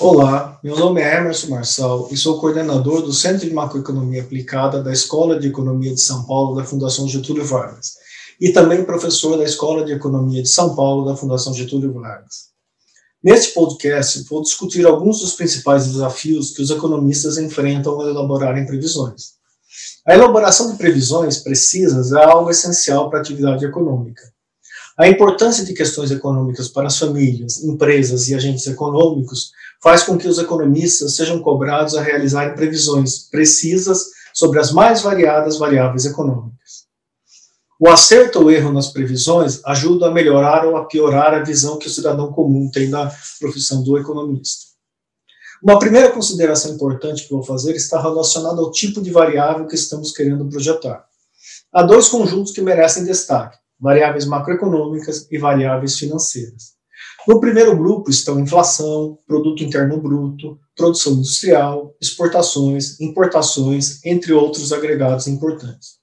Olá, meu nome é Emerson Marçal e sou coordenador do Centro de Macroeconomia Aplicada da Escola de Economia de São Paulo da Fundação Getúlio Vargas e também professor da Escola de Economia de São Paulo da Fundação Getúlio Vargas. Neste podcast, vou discutir alguns dos principais desafios que os economistas enfrentam ao elaborarem previsões. A elaboração de previsões precisas é algo essencial para a atividade econômica. A importância de questões econômicas para as famílias, empresas e agentes econômicos faz com que os economistas sejam cobrados a realizarem previsões precisas sobre as mais variadas variáveis econômicas. O acerto ou erro nas previsões ajuda a melhorar ou a piorar a visão que o cidadão comum tem da profissão do economista. Uma primeira consideração importante que vou fazer está relacionada ao tipo de variável que estamos querendo projetar. Há dois conjuntos que merecem destaque: variáveis macroeconômicas e variáveis financeiras. No primeiro grupo estão inflação, produto interno bruto, produção industrial, exportações, importações, entre outros agregados importantes.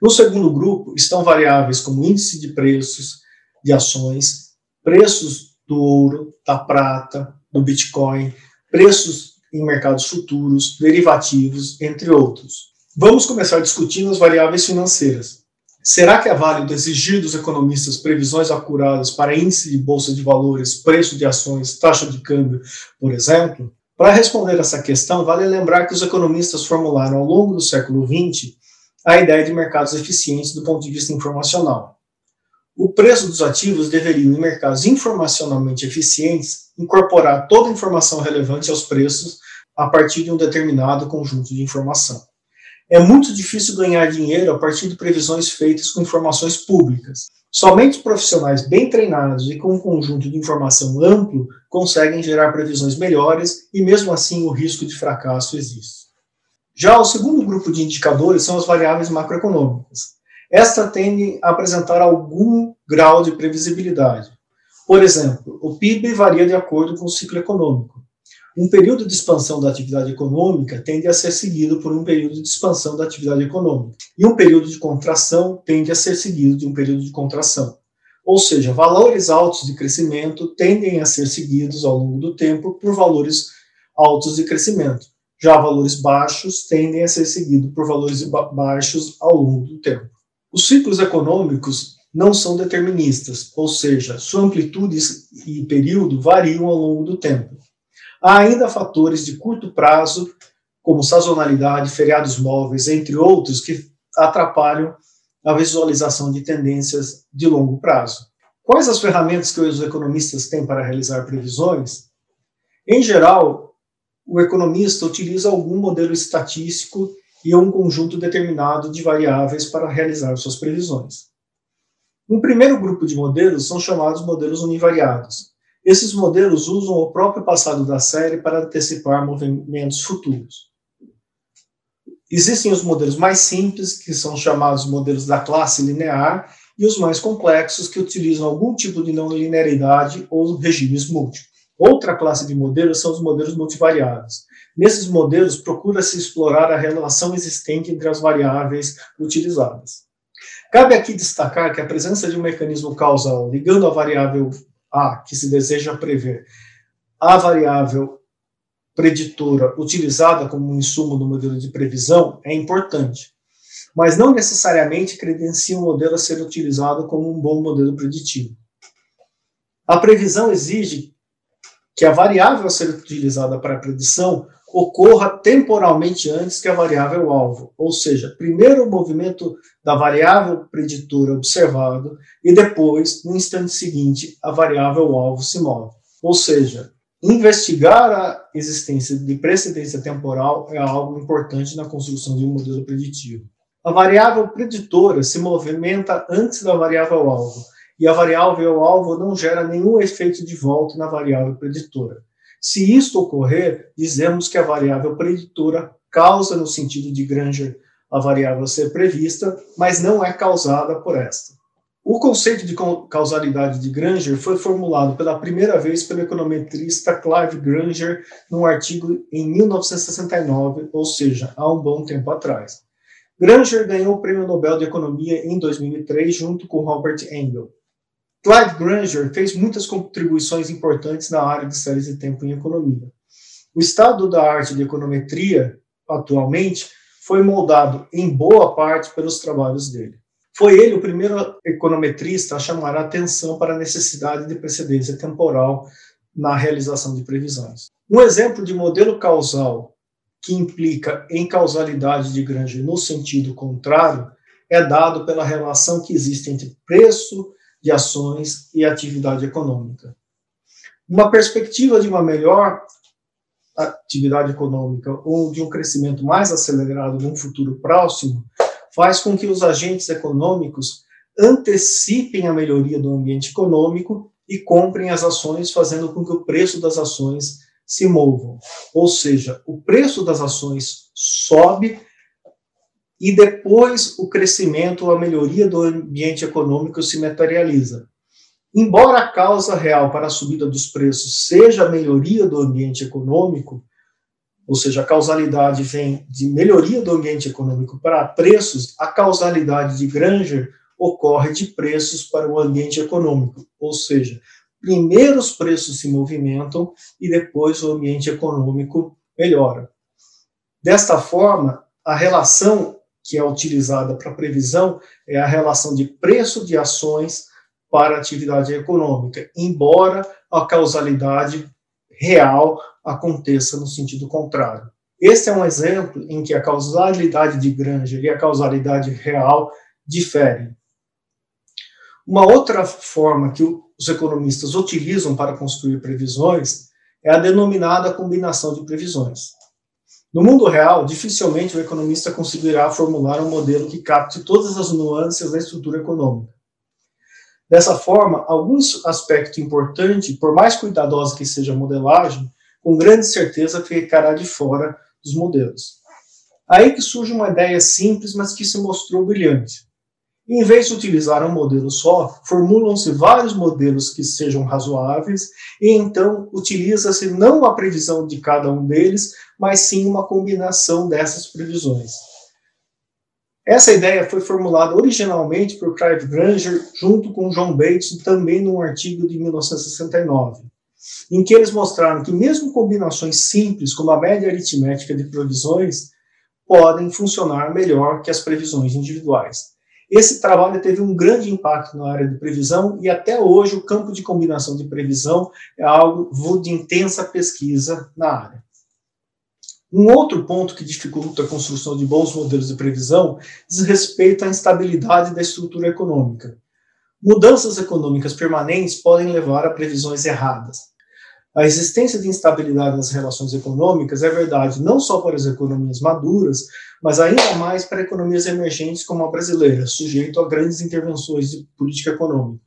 No segundo grupo estão variáveis como índice de preços de ações, preços do ouro, da prata, do Bitcoin, preços em mercados futuros, derivativos, entre outros. Vamos começar discutindo as variáveis financeiras. Será que é válido exigir dos economistas previsões acuradas para índice de bolsa de valores, preço de ações, taxa de câmbio, por exemplo? Para responder essa questão, vale lembrar que os economistas formularam ao longo do século XX a ideia de mercados eficientes do ponto de vista informacional. O preço dos ativos deveria, em mercados informacionalmente eficientes, incorporar toda a informação relevante aos preços a partir de um determinado conjunto de informação. É muito difícil ganhar dinheiro a partir de previsões feitas com informações públicas. Somente profissionais bem treinados e com um conjunto de informação amplo conseguem gerar previsões melhores e, mesmo assim, o risco de fracasso existe. Já o segundo grupo de indicadores são as variáveis macroeconômicas. Esta tende a apresentar algum grau de previsibilidade. Por exemplo, o PIB varia de acordo com o ciclo econômico. Um período de expansão da atividade econômica tende a ser seguido por um período de expansão da atividade econômica, e um período de contração tende a ser seguido de um período de contração. Ou seja, valores altos de crescimento tendem a ser seguidos ao longo do tempo por valores altos de crescimento. Já valores baixos tendem a ser seguidos por valores baixos ao longo do tempo. Os ciclos econômicos não são deterministas, ou seja, sua amplitude e período variam ao longo do tempo. Há ainda fatores de curto prazo, como sazonalidade, feriados móveis, entre outros, que atrapalham a visualização de tendências de longo prazo. Quais as ferramentas que os economistas têm para realizar previsões? Em geral, o economista utiliza algum modelo estatístico e um conjunto determinado de variáveis para realizar suas previsões. Um primeiro grupo de modelos são chamados modelos univariados. Esses modelos usam o próprio passado da série para antecipar movimentos futuros. Existem os modelos mais simples, que são chamados modelos da classe linear, e os mais complexos, que utilizam algum tipo de não linearidade ou regimes múltiplos. Outra classe de modelos são os modelos multivariados. Nesses modelos, procura-se explorar a relação existente entre as variáveis utilizadas. Cabe aqui destacar que a presença de um mecanismo causal ligando a variável A, que se deseja prever, à variável preditora utilizada como um insumo do modelo de previsão é importante, mas não necessariamente credencia o modelo a ser utilizado como um bom modelo preditivo. A previsão exige que a variável a ser utilizada para a predição ocorra temporalmente antes que a variável alvo, ou seja, primeiro o movimento da variável preditora observado e depois, no instante seguinte, a variável alvo se move. Ou seja, investigar a existência de precedência temporal é algo importante na construção de um modelo preditivo. A variável preditora se movimenta antes da variável alvo e a variável alvo não gera nenhum efeito de volta na variável preditora. Se isto ocorrer, dizemos que a variável preditora causa no sentido de Granger a variável ser prevista, mas não é causada por esta. O conceito de causalidade de Granger foi formulado pela primeira vez pelo econometrista Clive Granger num artigo em 1969, ou seja, há um bom tempo atrás. Granger ganhou o Prêmio Nobel de Economia em 2003 junto com Robert Engel. Clive Granger fez muitas contribuições importantes na área de séries de tempo em economia. O estado da arte de econometria, atualmente, foi moldado em boa parte pelos trabalhos dele. Foi ele o primeiro econometrista a chamar a atenção para a necessidade de precedência temporal na realização de previsões. Um exemplo de modelo causal que implica em causalidade de Granger no sentido contrário é dado pela relação que existe entre preço de ações e atividade econômica. Uma perspectiva de uma melhor atividade econômica ou de um crescimento mais acelerado num futuro próximo faz com que os agentes econômicos antecipem a melhoria do ambiente econômico e comprem as ações, fazendo com que o preço das ações se movam. Ou seja, o preço das ações sobe e depois o crescimento, a melhoria do ambiente econômico se materializa. Embora a causa real para a subida dos preços seja a melhoria do ambiente econômico, ou seja, a causalidade vem de melhoria do ambiente econômico para preços, a causalidade de Granger ocorre de preços para o ambiente econômico, ou seja, primeiro os preços se movimentam e depois o ambiente econômico melhora. Desta forma, a relação que é utilizada para previsão é a relação de preço de ações para atividade econômica, embora a causalidade real aconteça no sentido contrário. Este é um exemplo em que a causalidade de Granger e a causalidade real diferem. Uma outra forma que os economistas utilizam para construir previsões é a denominada combinação de previsões. No mundo real, dificilmente o economista conseguirá formular um modelo que capte todas as nuances da estrutura econômica. Dessa forma, algum aspecto importante, por mais cuidadosa que seja a modelagem, com grande certeza ficará de fora dos modelos. Aí que surge uma ideia simples, mas que se mostrou brilhante. Em vez de utilizar um modelo só, formulam-se vários modelos que sejam razoáveis, e então utiliza-se não a previsão de cada um deles, mas sim uma combinação dessas previsões. Essa ideia foi formulada originalmente por Clive Granger junto com John Bates também num artigo de 1969, em que eles mostraram que mesmo combinações simples como a média aritmética de provisões podem funcionar melhor que as previsões individuais. Esse trabalho teve um grande impacto na área de previsão e até hoje o campo de combinação de previsão é algo de intensa pesquisa na área. Um outro ponto que dificulta a construção de bons modelos de previsão diz respeito à instabilidade da estrutura econômica. Mudanças econômicas permanentes podem levar a previsões erradas. A existência de instabilidade nas relações econômicas é verdade não só para as economias maduras, mas ainda mais para economias emergentes como a brasileira, sujeito a grandes intervenções de política econômica.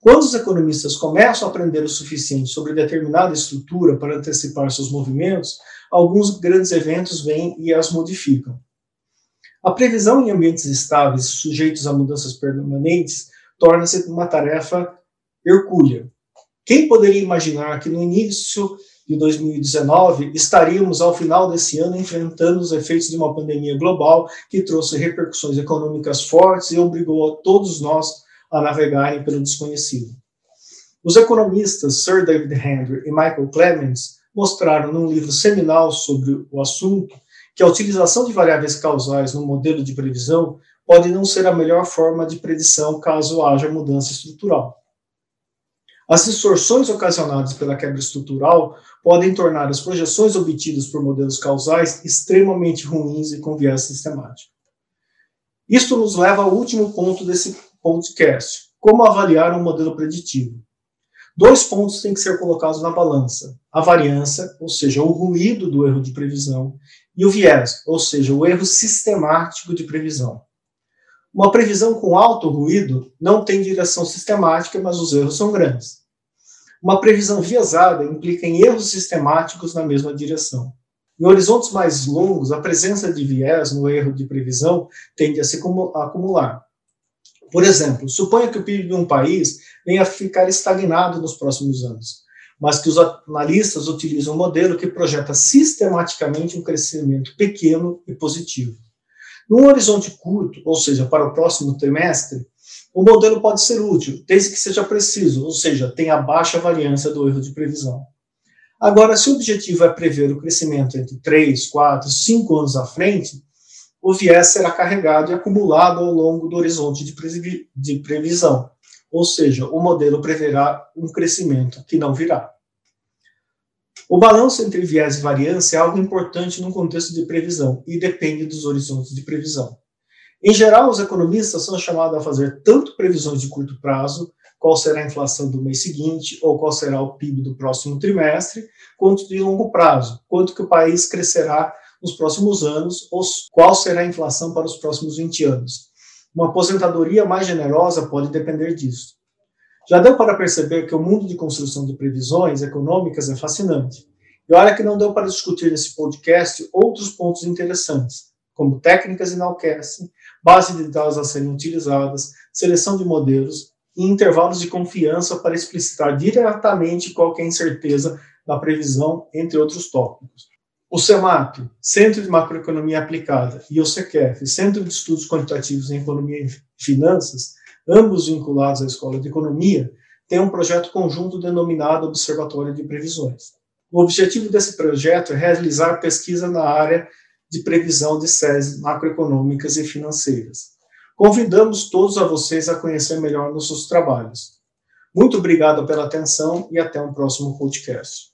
Quando os economistas começam a aprender o suficiente sobre determinada estrutura para antecipar seus movimentos, alguns grandes eventos vêm e as modificam. A previsão em ambientes estáveis, sujeitos a mudanças permanentes, torna-se uma tarefa hercúlea. Quem poderia imaginar que no início de 2019 estaríamos, ao final desse ano, enfrentando os efeitos de uma pandemia global que trouxe repercussões econômicas fortes e obrigou a todos nós a navegarem pelo desconhecido? Os economistas Sir David Henry e Michael Clemens mostraram num livro seminal sobre o assunto que a utilização de variáveis causais no modelo de previsão pode não ser a melhor forma de predição caso haja mudança estrutural. As distorções ocasionadas pela quebra estrutural podem tornar as projeções obtidas por modelos causais extremamente ruins e com viés sistemático. Isto nos leva ao último ponto desse podcast: como avaliar um modelo preditivo. Dois pontos têm que ser colocados na balança: a variância, ou seja, o ruído do erro de previsão, e o viés, ou seja, o erro sistemático de previsão. Uma previsão com alto ruído não tem direção sistemática, mas os erros são grandes. Uma previsão viesada implica em erros sistemáticos na mesma direção. Em horizontes mais longos, a presença de viés no erro de previsão tende a se acumular. Por exemplo, suponha que o PIB de um país venha a ficar estagnado nos próximos anos, mas que os analistas utilizam um modelo que projeta sistematicamente um crescimento pequeno e positivo. Num horizonte curto, ou seja, para o próximo trimestre, o modelo pode ser útil, desde que seja preciso, ou seja, tenha baixa variância do erro de previsão. Agora, se o objetivo é prever o crescimento entre 3, 4, 5 anos à frente, o viés será carregado e acumulado ao longo do horizonte de previsão, ou seja, o modelo preverá um crescimento que não virá. O balanço entre viés e variância é algo importante no contexto de previsão e depende dos horizontes de previsão. Em geral, os economistas são chamados a fazer tanto previsões de curto prazo, qual será a inflação do mês seguinte ou qual será o PIB do próximo trimestre, quanto de longo prazo, quanto que o país crescerá nos próximos anos, ou qual será a inflação para os próximos 20 anos. Uma aposentadoria mais generosa pode depender disso. Já deu para perceber que o mundo de construção de previsões econômicas é fascinante. E olha que não deu para discutir nesse podcast outros pontos interessantes, como técnicas inalquece, base de dados a serem utilizadas, seleção de modelos e intervalos de confiança para explicitar diretamente qualquer incerteza da previsão, entre outros tópicos. O CEMAP, Centro de Macroeconomia Aplicada, e o CEQEF, Centro de Estudos Quantitativos em Economia e Finanças, ambos vinculados à Escola de Economia, têm um projeto conjunto denominado Observatório de Previsões. O objetivo desse projeto é realizar pesquisa na área de previsão de SES macroeconômicas e financeiras. Convidamos todos a vocês a conhecer melhor nossos trabalhos. Muito obrigado pela atenção e até um próximo podcast.